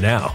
now.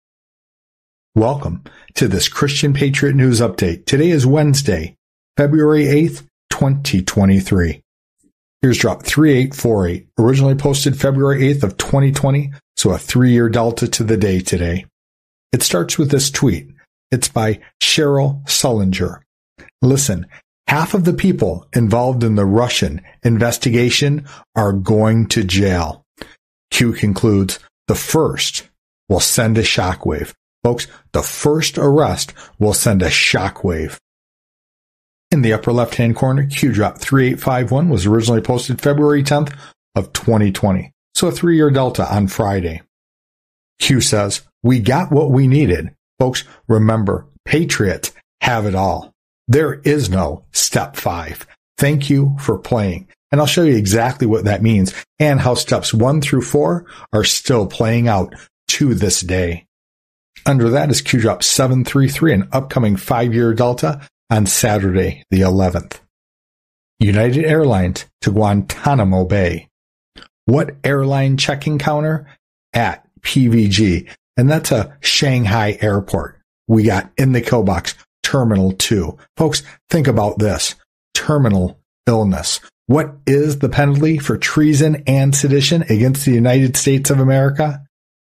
Welcome to this Christian Patriot News Update. Today is Wednesday, February 8th, 2023. Here's drop 3848, originally posted February 8th of 2020, so a three-year delta to the day today. It starts with this tweet. It's by Cheryl Sullenger. Listen, half of the people involved in the Russian investigation are going to jail. Q concludes, the first will send a shockwave. Folks, the first arrest will send a shockwave. In the upper left hand corner, Q drop 3851 was originally posted February 10th of 2020. So a three year delta on Friday. Q says, we got what we needed. Folks, remember, patriots have it all. There is no step five. Thank you for playing. And I'll show you exactly what that means and how steps one through four are still playing out to this day. Under that is QDrop 733, an upcoming five year delta on Saturday, the 11th. United Airlines to Guantanamo Bay. What airline checking counter? At PVG. And that's a Shanghai airport. We got in the kill box Terminal 2. Folks, think about this. Terminal illness. What is the penalty for treason and sedition against the United States of America?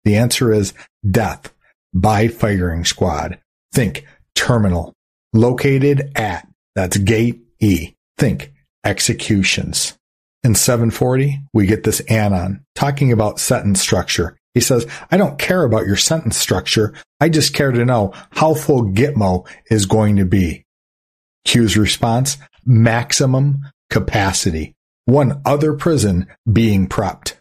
The answer is death by firing squad. Think terminal. Located at, that's gate E. Think executions. In 740, we get this anon talking about sentence structure. He says, I don't care about your sentence structure. I just care to know how full Gitmo is going to be. Q's response, maximum capacity. One other prison being prepped.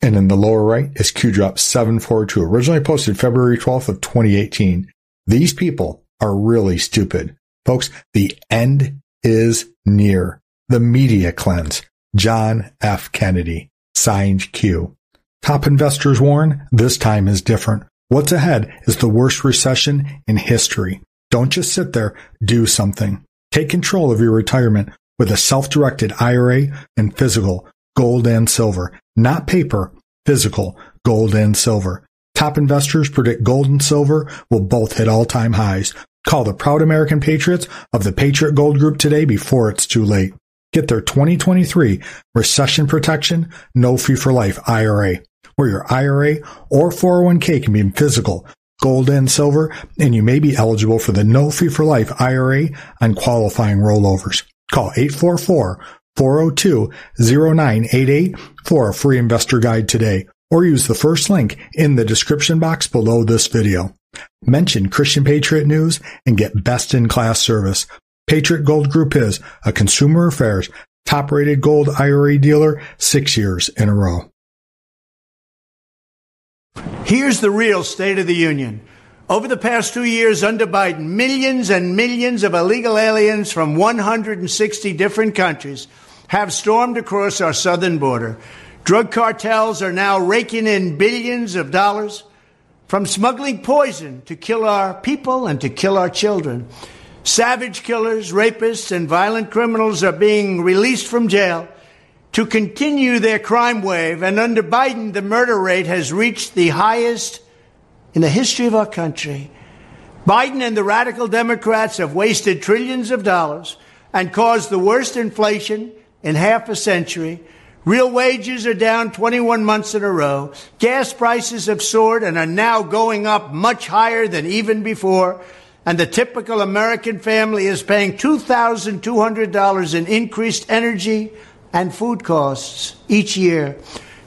And in the lower right is Q drop 742, originally posted February 12th of 2018. These people are really stupid. Folks, the end is near. The media cleanse. John F. Kennedy. Signed Q. Top investors warn this time is different. What's ahead is the worst recession in history. Don't just sit there, do something. Take control of your retirement with a self-directed IRA and physical gold and silver, not paper, physical gold and silver. Top investors predict gold and silver will both hit all-time highs. Call the proud American patriots of the Patriot Gold Group today before it's too late. Get their 2023 recession protection, no fee for life IRA where your IRA or 401k can be physical, gold and silver, and you may be eligible for the no fee for life IRA on qualifying rollovers. Call 844-402-0988 for a free investor guide today or use the first link in the description box below this video. Mention Christian Patriot News and get best in class service. Patriot Gold Group is a consumer affairs top rated gold IRA dealer six years in a row. Here's the real State of the Union. Over the past two years under Biden, millions and millions of illegal aliens from 160 different countries have stormed across our southern border. Drug cartels are now raking in billions of dollars from smuggling poison to kill our people and to kill our children. Savage killers, rapists, and violent criminals are being released from jail to continue their crime wave. And under Biden, the murder rate has reached the highest in the history of our country. Biden and the radical Democrats have wasted trillions of dollars and caused the worst inflation in half a century. Real wages are down 21 months in a row. Gas prices have soared and are now going up much higher than even before. And the typical American family is paying $2,200 in increased energy, and food costs each year.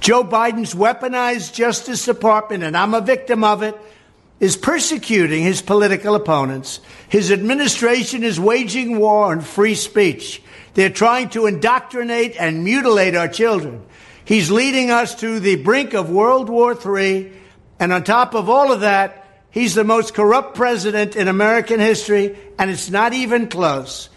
Joe Biden's weaponized Justice Department, and I'm a victim of it, is persecuting his political opponents. His administration is waging war on free speech. They're trying to indoctrinate and mutilate our children. He's leading us to the brink of World War III And on top of all of that, he's the most corrupt president in American history, and it's not even close.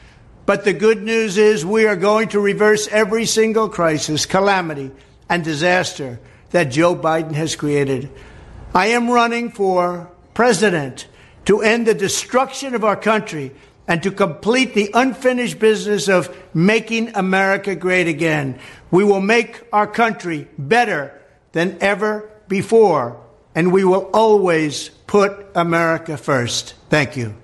But the good news is we are going to reverse every single crisis, calamity, and disaster that Joe Biden has created. I am running for president to end the destruction of our country and to complete the unfinished business of making America great again. We will make our country better than ever before, and we will always put America first. Thank you.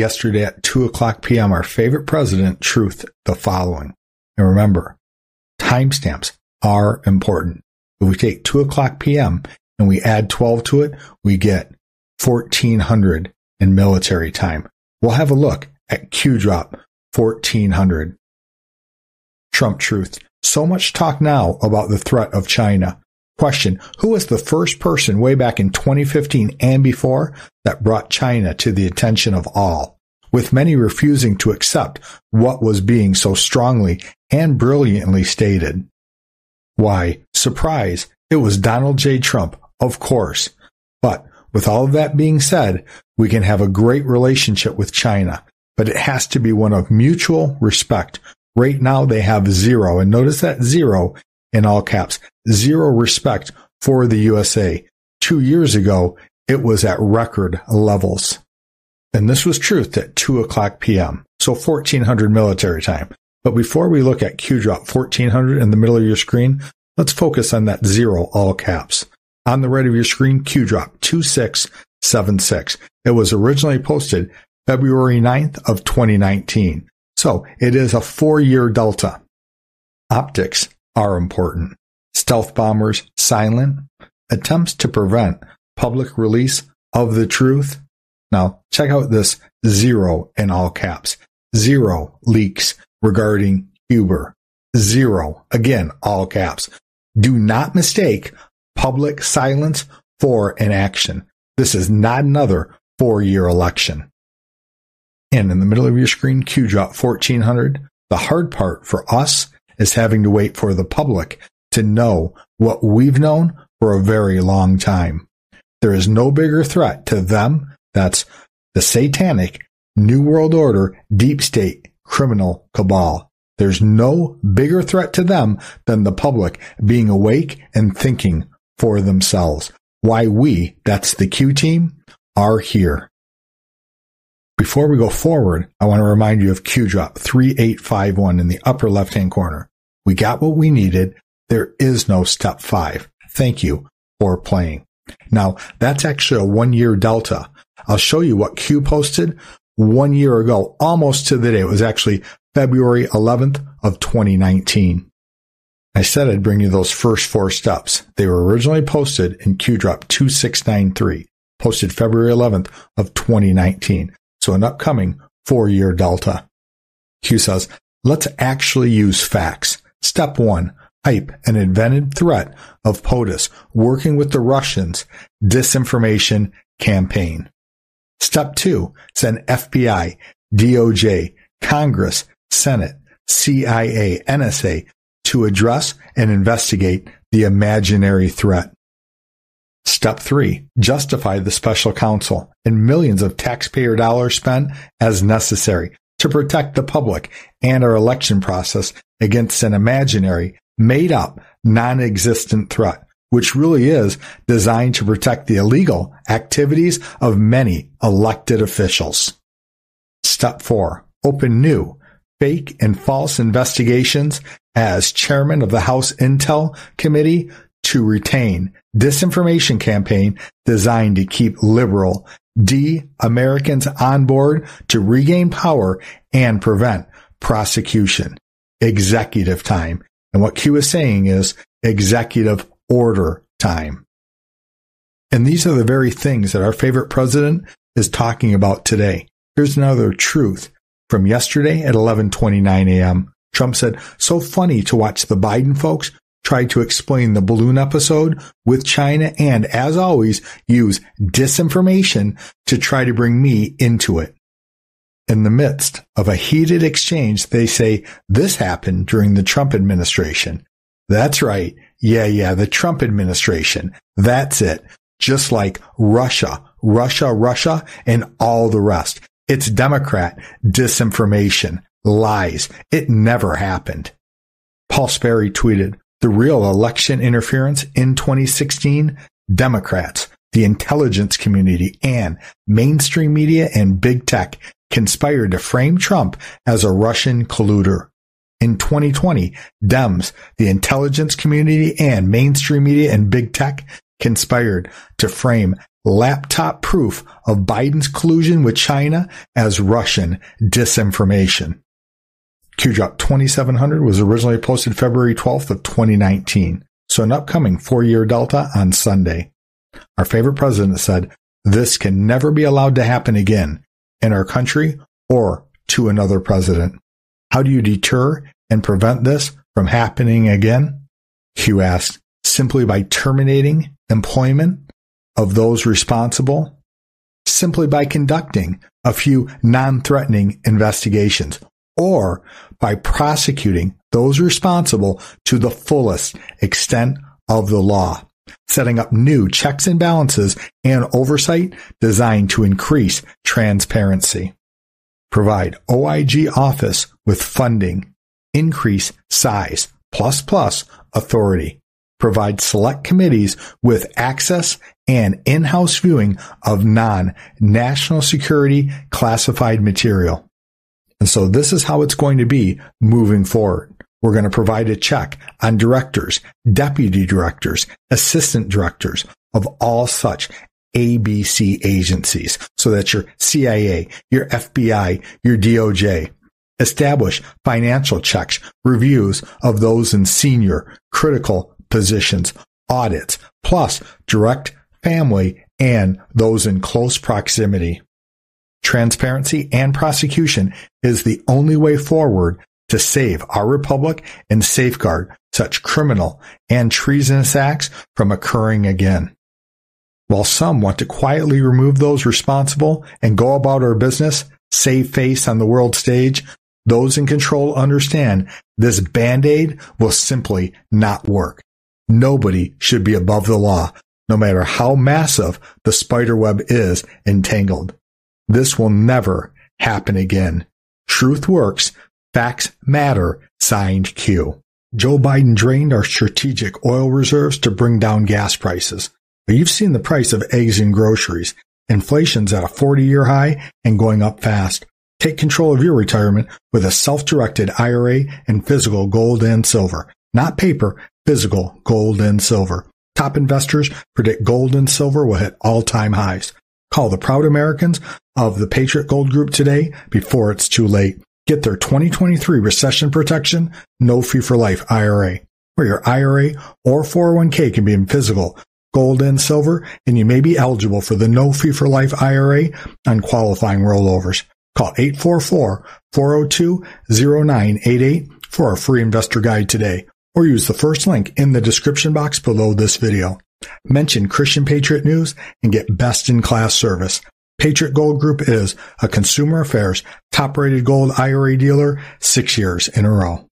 Yesterday at 2 o'clock p.m., our favorite president truth the following. And remember, timestamps are important. If we take 2 o'clock p.m. and we add 12 to it, we get 1400 in military time. We'll have a look at Q drop 1400. Trump truth. So much talk now about the threat of China. Question, who was the first person way back in 2015 and before that brought China to the attention of all? With many refusing to accept what was being so strongly and brilliantly stated. Why, surprise, it was Donald J. Trump, of course. But with all of that being said, we can have a great relationship with China, but it has to be one of mutual respect. Right now they have zero, and notice that zero in all caps, zero respect for the USA. Two years ago, it was at record levels. And this was truth at 2 o'clock p.m., so 1400 military time. But before we look at Q drop 1400 in the middle of your screen, let's focus on that zero all caps. On the right of your screen, Q drop 2676. It was originally posted February 9th of 2019. So it is a four year delta. Optics are important. Stealth bombers silent. Attempts to prevent public release of the truth. Now check out this zero in all caps. Zero leaks regarding Huber. Zero. Again, all caps. Do not mistake public silence for inaction. This is not another four year election. And in the middle of your screen, Q drop 1400. The hard part for us is having to wait for the public to know what we've known for a very long time. There is no bigger threat to them. That's the satanic New World Order deep state criminal cabal. There's no bigger threat to them than the public being awake and thinking for themselves. Why we, that's the Q team, are here. Before we go forward, I want to remind you of Q drop 3851 in the upper left hand corner. We got what we needed. There is no step five. Thank you for playing. Now that's actually a one year delta. I'll show you what Q posted one year ago, almost to the day. It was actually February 11th of 2019. I said I'd bring you those first four steps. They were originally posted in QDrop 2693, posted February 11th of 2019. So an upcoming four year delta. Q says, let's actually use facts. Step one, hype an invented threat of POTUS working with the Russians disinformation campaign. Step two, send FBI, DOJ, Congress, Senate, CIA, NSA to address and investigate the imaginary threat. Step three, justify the special counsel and millions of taxpayer dollars spent as necessary to protect the public and our election process against an imaginary, made up, non-existent threat which really is designed to protect the illegal activities of many elected officials. Step four, open new, fake and false investigations as chairman of the House Intel Committee to retain disinformation campaign designed to keep liberal D Americans on board to regain power and prevent prosecution. Executive time. And what Q is saying is executive order time. And these are the very things that our favorite president is talking about today. Here's another truth from yesterday at 11:29 a.m. Trump said, "So funny to watch the Biden folks try to explain the balloon episode with China and as always use disinformation to try to bring me into it." In the midst of a heated exchange, they say this happened during the Trump administration. That's right. Yeah, yeah, the Trump administration. That's it. Just like Russia, Russia, Russia, and all the rest. It's Democrat disinformation, lies. It never happened. Paul Sperry tweeted, the real election interference in 2016, Democrats, the intelligence community, and mainstream media and big tech conspired to frame Trump as a Russian colluder. In 2020, Dems, the intelligence community, and mainstream media and big tech conspired to frame laptop proof of Biden's collusion with China as Russian disinformation. QDrop 2700 was originally posted February 12th of 2019, so an upcoming four-year delta on Sunday. Our favorite president said, this can never be allowed to happen again in our country or to another president. How do you deter and prevent this from happening again? Q asked, simply by terminating employment of those responsible, simply by conducting a few non-threatening investigations, or by prosecuting those responsible to the fullest extent of the law, setting up new checks and balances and oversight designed to increase transparency. Provide OIG office with funding, increase size, plus plus authority. Provide select committees with access and in-house viewing of non-national security classified material. And so this is how it's going to be moving forward. We're going to provide a check on directors, deputy directors, assistant directors of all such ABC agencies. So that's your CIA, your FBI, your DOJ. Establish financial checks, reviews of those in senior critical positions, audits, plus direct family and those in close proximity. Transparency and prosecution is the only way forward to save our republic and safeguard such criminal and treasonous acts from occurring again. While some want to quietly remove those responsible and go about our business, save face on the world stage, those in control understand this band-aid will simply not work. Nobody should be above the law, no matter how massive the spider web is entangled. This will never happen again. Truth works. Facts matter. Signed Q. Joe Biden drained our strategic oil reserves to bring down gas prices. But you've seen the price of eggs and groceries. Inflation's at a 40 year high and going up fast. Take control of your retirement with a self-directed IRA and physical gold and silver. Not paper, physical gold and silver. Top investors predict gold and silver will hit all-time highs. Call the proud Americans of the Patriot Gold Group today before it's too late. Get their 2023 recession protection, no fee for life IRA, where your IRA or 401k can be in physical, gold and silver, and you may be eligible for the no fee for life IRA on qualifying rollovers. Call 844-402-0988 for a free investor guide today, or use the first link in the description box below this video. Mention Christian Patriot News and get best in class service. Patriot Gold Group is a consumer affairs top rated gold IRA dealer six years in a row.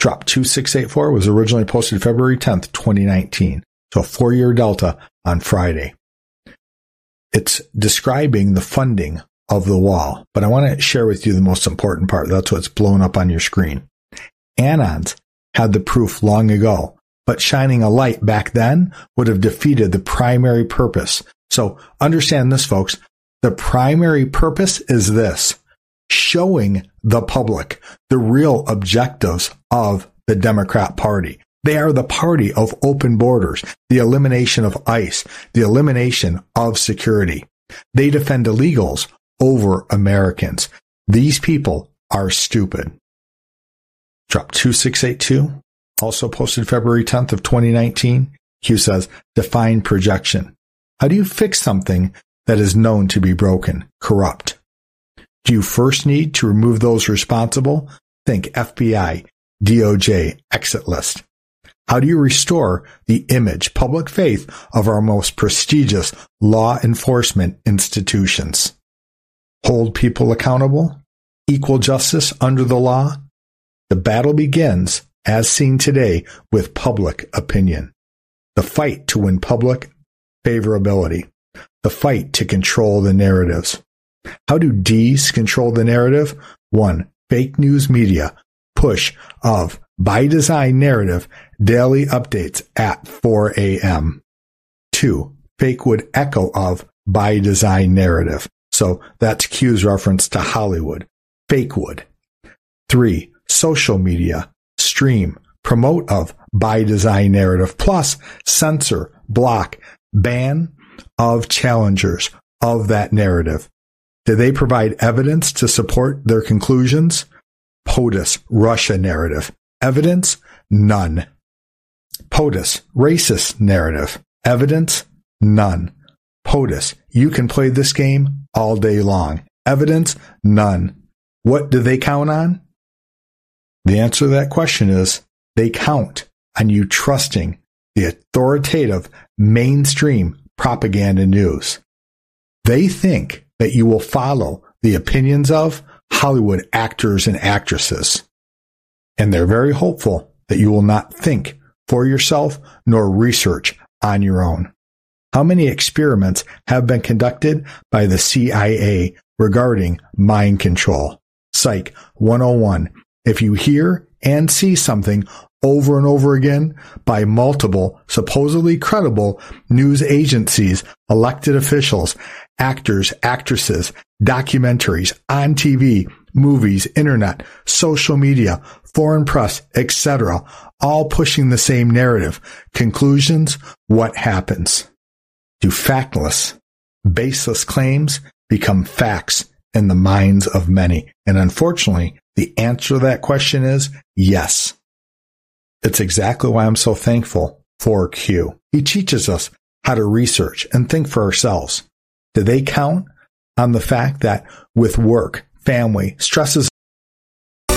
Drop 2684 was originally posted February 10th, 2019. So a four year delta on Friday. It's describing the funding of the wall, but I want to share with you the most important part. That's what's blown up on your screen. Anons had the proof long ago but shining a light back then would have defeated the primary purpose. So understand this, folks. The primary purpose is this showing the public the real objectives of the Democrat Party. They are the party of open borders, the elimination of ICE, the elimination of security. They defend illegals over Americans. These people are stupid. Drop 2682 also posted February 10th of 2019. Q says, define projection. How do you fix something that is known to be broken, corrupt? Do you first need to remove those responsible? Think FBI, DOJ, exit list. How do you restore the image, public faith of our most prestigious law enforcement institutions? Hold people accountable? Equal justice under the law? The battle begins as seen today with public opinion. The fight to win public favorability. The fight to control the narratives. How do D's control the narrative? One, fake news media push of by design narrative daily updates at 4 a.m. Two, fake would echo of by design narrative. So that's Q's reference to Hollywood. Fake would. Three, social media, stream, promote of by design narrative plus censor, block, ban of challengers of that narrative. Do they provide evidence to support their conclusions? POTUS, Russia narrative. Evidence? None. POTUS, racist narrative. Evidence? None. POTUS, you can play this game all day long. Evidence? None. What do they count on? The answer to that question is they count on you trusting the authoritative mainstream propaganda news. They think that you will follow the opinions of Hollywood actors and actresses. And they're very hopeful that you will not think for yourself nor research on your own. How many experiments have been conducted by the CIA regarding mind control? Psych 101. If you hear and see something over and over again by multiple supposedly credible news agencies, elected officials, actors, actresses, documentaries, on TV, movies, internet, social media, foreign press, etc., all pushing the same narrative. Conclusions, what happens? Do factless, baseless claims become facts in the minds of many? And unfortunately, the answer to that question is yes. It's exactly why I'm so thankful for Q. He teaches us how to research and think for ourselves. Do they count on the fact that with work, family, stresses,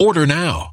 Order now.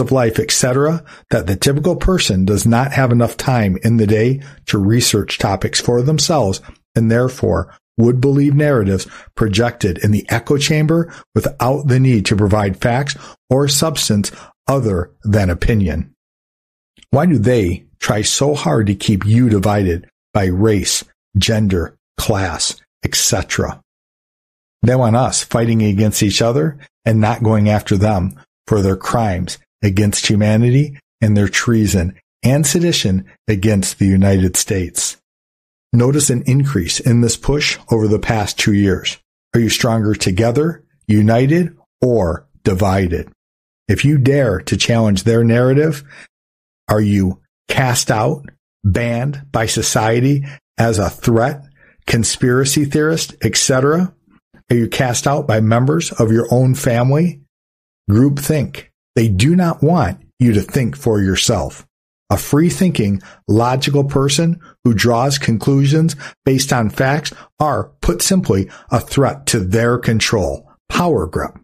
of life, etc., that the typical person does not have enough time in the day to research topics for themselves and therefore would believe narratives projected in the echo chamber without the need to provide facts or substance other than opinion. Why do they try so hard to keep you divided by race, gender, class, etc.? They want us fighting against each other and not going after them for their crimes against humanity and their treason and sedition against the United States. Notice an increase in this push over the past two years. Are you stronger together, united, or divided? If you dare to challenge their narrative, are you cast out, banned by society as a threat, conspiracy theorist, etc.? Are you cast out by members of your own family? Group think. They do not want you to think for yourself. A free thinking, logical person who draws conclusions based on facts are, put simply, a threat to their control, power grip.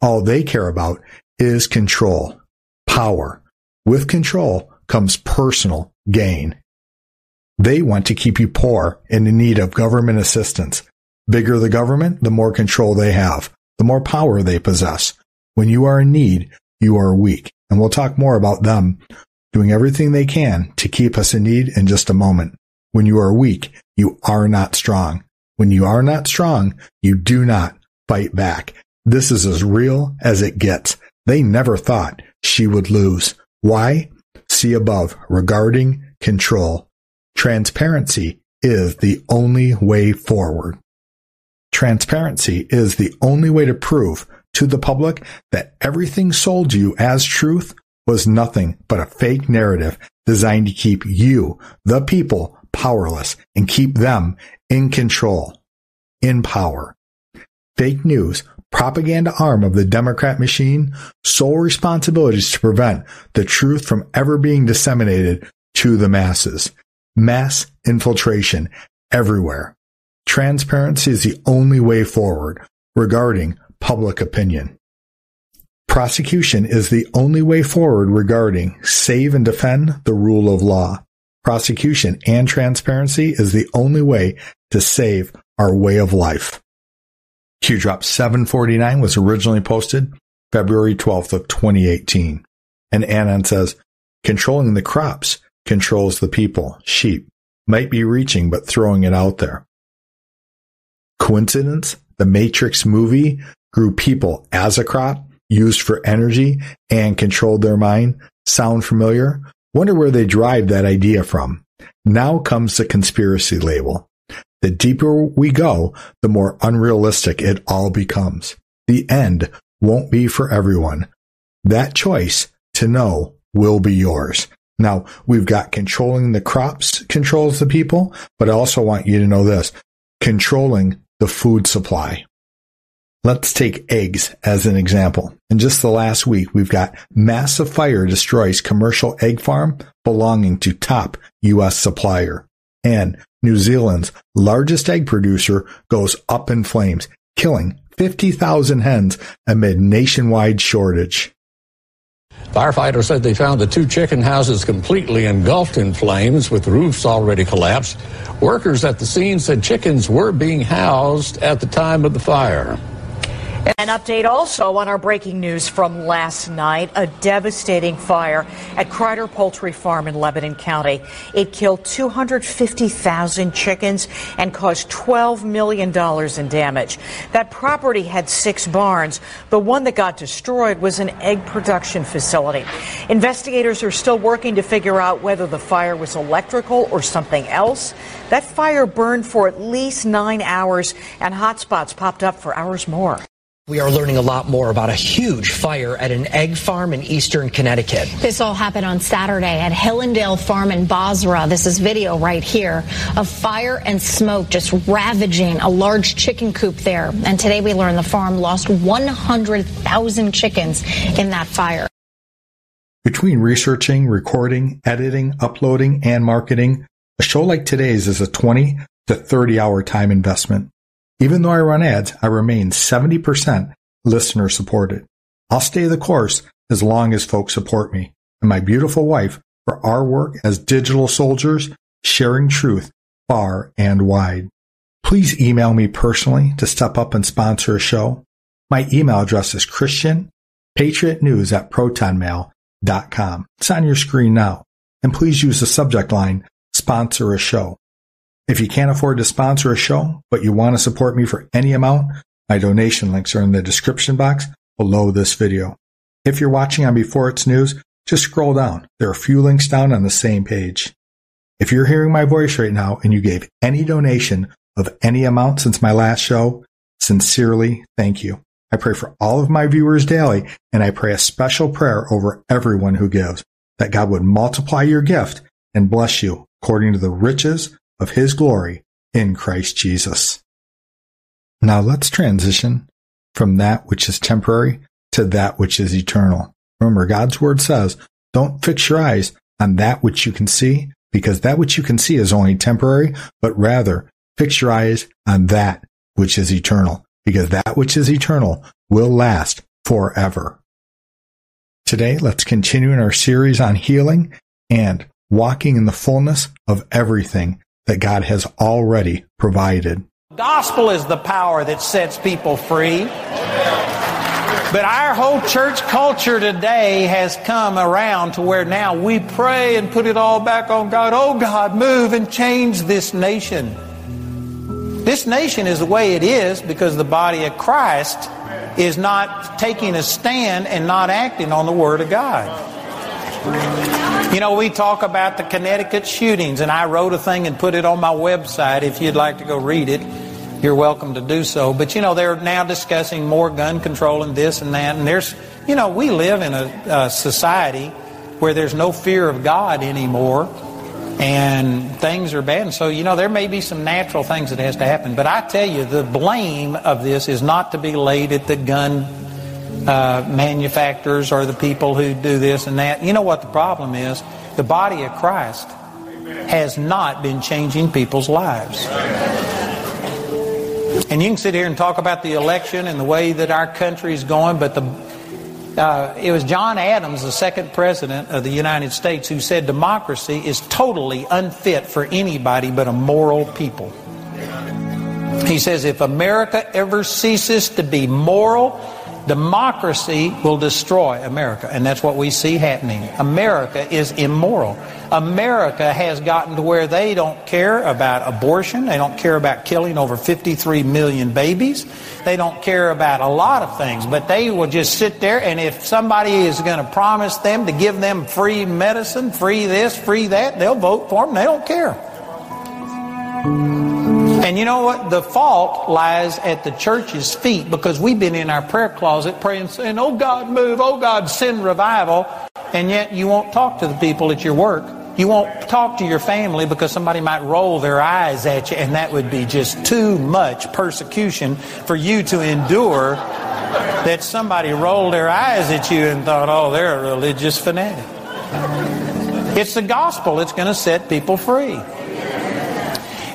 All they care about is control, power. With control comes personal gain. They want to keep you poor and in need of government assistance. Bigger the government, the more control they have, the more power they possess. When you are in need, you are weak. And we'll talk more about them doing everything they can to keep us in need in just a moment. When you are weak, you are not strong. When you are not strong, you do not fight back. This is as real as it gets. They never thought she would lose. Why? See above regarding control. Transparency is the only way forward. Transparency is the only way to prove to the public that everything sold you as truth was nothing but a fake narrative designed to keep you, the people, powerless and keep them in control, in power. Fake news, propaganda arm of the Democrat machine, sole responsibility is to prevent the truth from ever being disseminated to the masses. Mass infiltration everywhere. Transparency is the only way forward regarding public opinion. Prosecution is the only way forward regarding save and defend the rule of law. Prosecution and transparency is the only way to save our way of life. Q drop 749 was originally posted February 12th of 2018. And Anon says, controlling the crops controls the people, sheep, might be reaching but throwing it out there. Coincidence? The Matrix movie grew people as a crop used for energy and controlled their mind sound familiar? Wonder where they drive that idea from. Now comes the conspiracy label. The deeper we go, the more unrealistic it all becomes. The end won't be for everyone. That choice to know will be yours. Now, we've got controlling the crops controls the people, but I also want you to know this, controlling the food supply. Let's take eggs as an example. In just the last week, we've got massive fire destroys commercial egg farm belonging to top U.S. supplier. And New Zealand's largest egg producer goes up in flames, killing 50,000 hens amid nationwide shortage. Firefighters said they found the two chicken houses completely engulfed in flames with roofs already collapsed. Workers at the scene said chickens were being housed at the time of the fire. An update also on our breaking news from last night a devastating fire at Kreider Poultry Farm in Lebanon County. It killed 250,000 chickens and caused $12 million in damage. That property had six barns. The one that got destroyed was an egg production facility. Investigators are still working to figure out whether the fire was electrical or something else. That fire burned for at least nine hours, and hotspots popped up for hours more. We are learning a lot more about a huge fire at an egg farm in eastern Connecticut. This all happened on Saturday at Hillandale Farm in Bozrah. This is video right here of fire and smoke just ravaging a large chicken coop there. And today we learned the farm lost 100,000 chickens in that fire. Between researching, recording, editing, uploading, and marketing, a show like today's is a 20 to 30 hour time investment. Even though I run ads, I remain 70% listener supported. I'll stay the course as long as folks support me and my beautiful wife for our work as digital soldiers, sharing truth far and wide. Please email me personally to step up and sponsor a show. My email address is Christian at protonmail.com. It's on your screen now. And please use the subject line, sponsor a show. If you can't afford to sponsor a show, but you want to support me for any amount, my donation links are in the description box below this video. If you're watching on Before It's News, just scroll down. There are a few links down on the same page. If you're hearing my voice right now and you gave any donation of any amount since my last show, sincerely thank you. I pray for all of my viewers daily, and I pray a special prayer over everyone who gives, that God would multiply your gift and bless you according to the riches of his glory in Christ Jesus. Now let's transition from that which is temporary to that which is eternal. Remember, God's word says, don't fix your eyes on that which you can see, because that which you can see is only temporary, but rather fix your eyes on that which is eternal, because that which is eternal will last forever. Today, let's continue in our series on healing and walking in the fullness of everything that God has already provided. The gospel is the power that sets people free. But our whole church culture today has come around to where now we pray and put it all back on God. Oh God, move and change this nation. This nation is the way it is because the body of Christ is not taking a stand and not acting on the Word of God. You know, we talk about the Connecticut shootings, and I wrote a thing and put it on my website. If you'd like to go read it, you're welcome to do so. But, you know, they're now discussing more gun control and this and that. And there's, you know, we live in a, a society where there's no fear of God anymore and things are bad. And so, you know, there may be some natural things that has to happen. But I tell you, the blame of this is not to be laid at the gun uh, manufacturers or the people who do this and that. You know what the problem is? The body of Christ has not been changing people's lives. And you can sit here and talk about the election and the way that our country is going, but the uh, it was John Adams, the second president of the United States, who said democracy is totally unfit for anybody but a moral people. He says if America ever ceases to be moral, Democracy will destroy America, and that's what we see happening. America is immoral. America has gotten to where they don't care about abortion. They don't care about killing over 53 million babies. They don't care about a lot of things, but they will just sit there, and if somebody is going to promise them to give them free medicine, free this, free that, they'll vote for them. They don't care. And you know what? The fault lies at the church's feet because we've been in our prayer closet praying, saying, Oh God, move. Oh God, send revival. And yet you won't talk to the people at your work. You won't talk to your family because somebody might roll their eyes at you, and that would be just too much persecution for you to endure. That somebody rolled their eyes at you and thought, oh, they're a religious fanatic. It's the gospel that's going to set people free.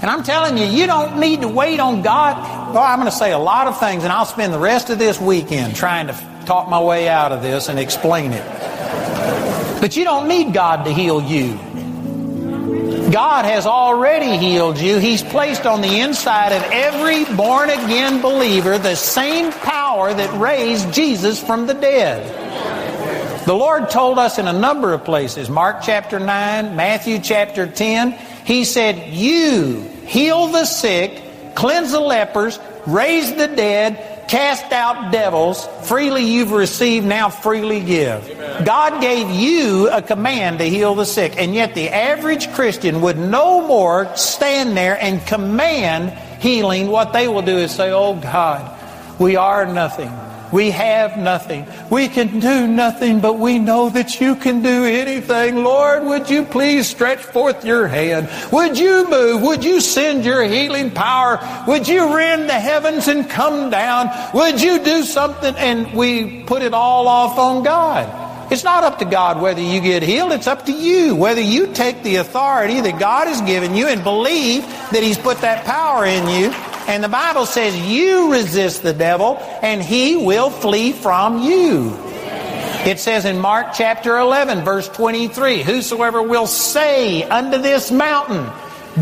And I'm telling you, you don't need to wait on God. I'm going to say a lot of things, and I'll spend the rest of this weekend trying to talk my way out of this and explain it. But you don't need God to heal you. God has already healed you. He's placed on the inside of every born again believer the same power that raised Jesus from the dead. The Lord told us in a number of places, Mark chapter 9, Matthew chapter 10, He said, You heal the sick, cleanse the lepers, raise the dead, cast out devils. Freely you've received, now freely give. God gave you a command to heal the sick, and yet the average Christian would no more stand there and command healing. What they will do is say, Oh God, we are nothing. We have nothing. We can do nothing, but we know that you can do anything. Lord, would you please stretch forth your hand? Would you move? Would you send your healing power? Would you rend the heavens and come down? Would you do something? And we put it all off on God. It's not up to God whether you get healed. It's up to you whether you take the authority that God has given you and believe that He's put that power in you and the Bible says you resist the devil and he will flee from you. It says in Mark chapter 11, verse 23, Whosoever will say unto this mountain,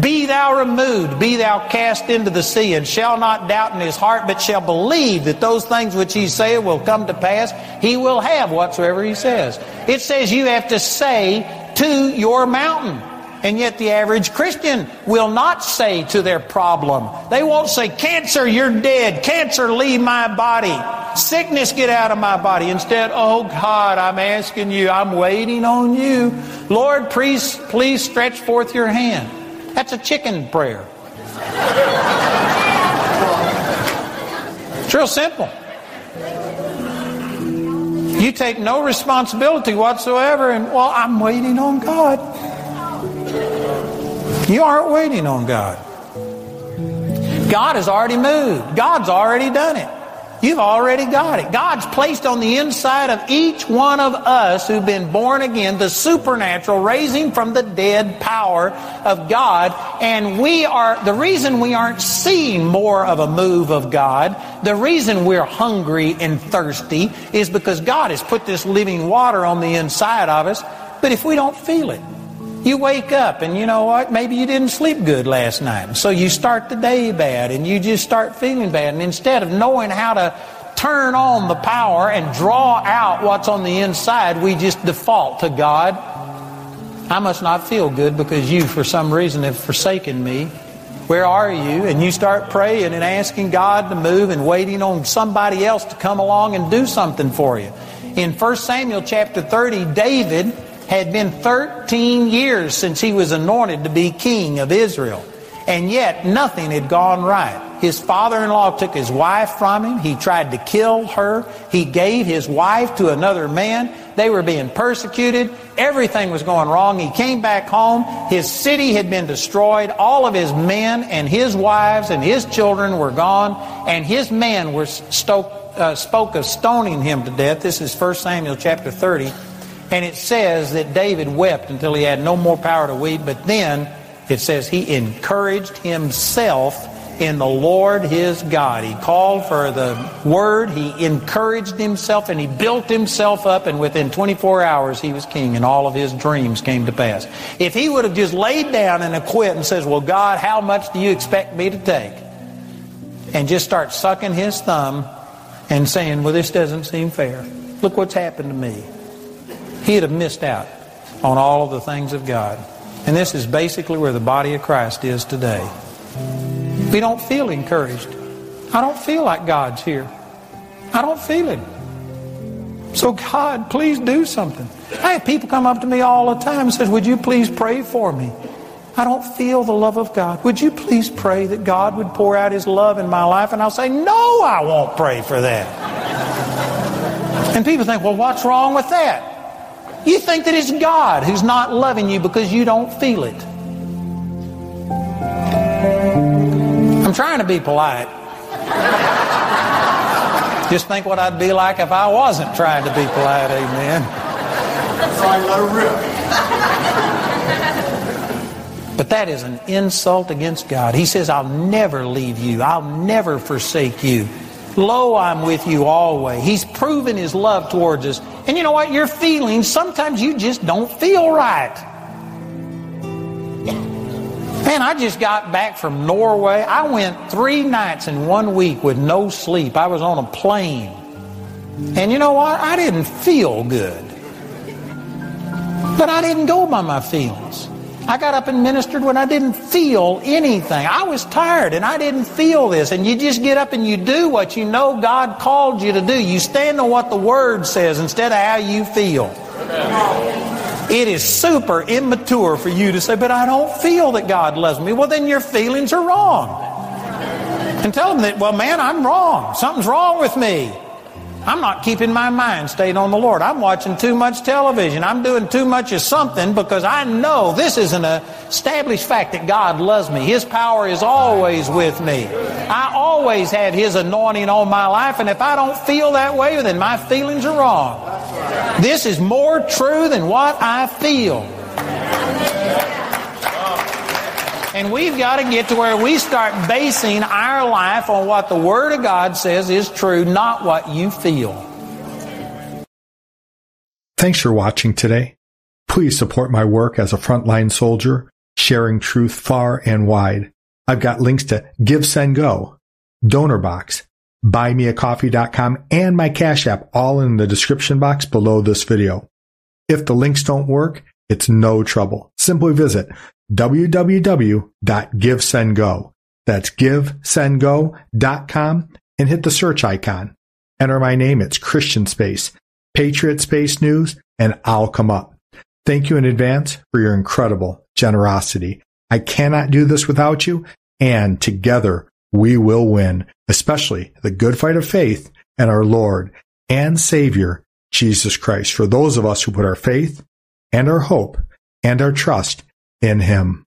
Be thou removed, be thou cast into the sea, and shall not doubt in his heart, but shall believe that those things which he saith will come to pass, he will have whatsoever he says. It says you have to say to your mountain. And yet the average Christian will not say to their problem, they won't say, cancer, you're dead. Cancer, leave my body. Sickness, get out of my body. Instead, oh God, I'm asking you, I'm waiting on you. Lord, please, please stretch forth your hand. That's a chicken prayer. It's real simple. You take no responsibility whatsoever, and well, I'm waiting on God. You aren't waiting on God. God has already moved. God's already done it. You've already got it. God's placed on the inside of each one of us who've been born again the supernatural, raising from the dead power of God. And we are, the reason we aren't seeing more of a move of God, the reason we're hungry and thirsty is because God has put this living water on the inside of us. But if we don't feel it, you wake up and you know what? Maybe you didn't sleep good last night. So you start the day bad and you just start feeling bad. And instead of knowing how to turn on the power and draw out what's on the inside, we just default to God. I must not feel good because you, for some reason, have forsaken me. Where are you? And you start praying and asking God to move and waiting on somebody else to come along and do something for you. In 1 Samuel chapter 30, David had been 13 years since he was anointed to be king of Israel. And yet nothing had gone right. His father-in-law took his wife from him. He tried to kill her. He gave his wife to another man. They were being persecuted. Everything was going wrong. He came back home. His city had been destroyed. All of his men and his wives and his children were gone. And his men were stoked, uh, spoke of stoning him to death. This is 1 Samuel chapter 30. And it says that David wept until he had no more power to weep, but then it says he encouraged himself in the Lord his God. He called for the word, he encouraged himself, and he built himself up, and within 24 hours he was king, and all of his dreams came to pass. If he would have just laid down and quit and says, Well, God, how much do you expect me to take? And just start sucking his thumb and saying, Well, this doesn't seem fair. Look what's happened to me he'd have missed out on all of the things of God. And this is basically where the body of Christ is today. We don't feel encouraged. I don't feel like God's here. I don't feel it. So God, please do something. I have people come up to me all the time and says, Would you please pray for me? I don't feel the love of God. Would you please pray that God would pour out his love in my life? And I'll say, No, I won't pray for that. And people think, Well, what's wrong with that? You think that it's God who's not loving you because you don't feel it. I'm trying to be polite. Just think what I'd be like if I wasn't trying to be polite, amen. But that is an insult against God. He says, I'll never leave you. I'll never forsake you. Lo, I'm with you always. He's proven his love towards us. And you know what? Your feelings, sometimes you just don't feel right. Man, I just got back from Norway. I went three nights in one week with no sleep. I was on a plane. And you know what? I didn't feel good. But I didn't go by my feelings. I got up and ministered when I didn't feel anything. I was tired and I didn't feel this. And you just get up and you do what you know God called you to do. You stand on what the Word says instead of how you feel. It is super immature for you to say, but I don't feel that God loves me. Well, then your feelings are wrong. And tell them that, well, man, I'm wrong. Something's wrong with me. I'm not keeping my mind stayed on the Lord. I'm watching too much television. I'm doing too much of something because I know this is an established fact that God loves me. His power is always with me. I always have His anointing on my life, and if I don't feel that way, then my feelings are wrong. This is more true than what I feel. And we've got to get to where we start basing our life on what the Word of God says is true, not what you feel. Thanks for watching today. Please support my work as a frontline soldier, sharing truth far and wide. I've got links to Give, Send, Go, Donor Box, BuyMeACoffee.com, and my Cash App all in the description box below this video. If the links don't work, it's no trouble. Simply visit www.givesendgo. That's givesendgo.com and hit the search icon. Enter my name. It's Christian Space, Patriot Space News, and I'll come up. Thank you in advance for your incredible generosity. I cannot do this without you, and together we will win, especially the good fight of faith and our Lord and Savior, Jesus Christ, for those of us who put our faith and our hope and our trust in Him.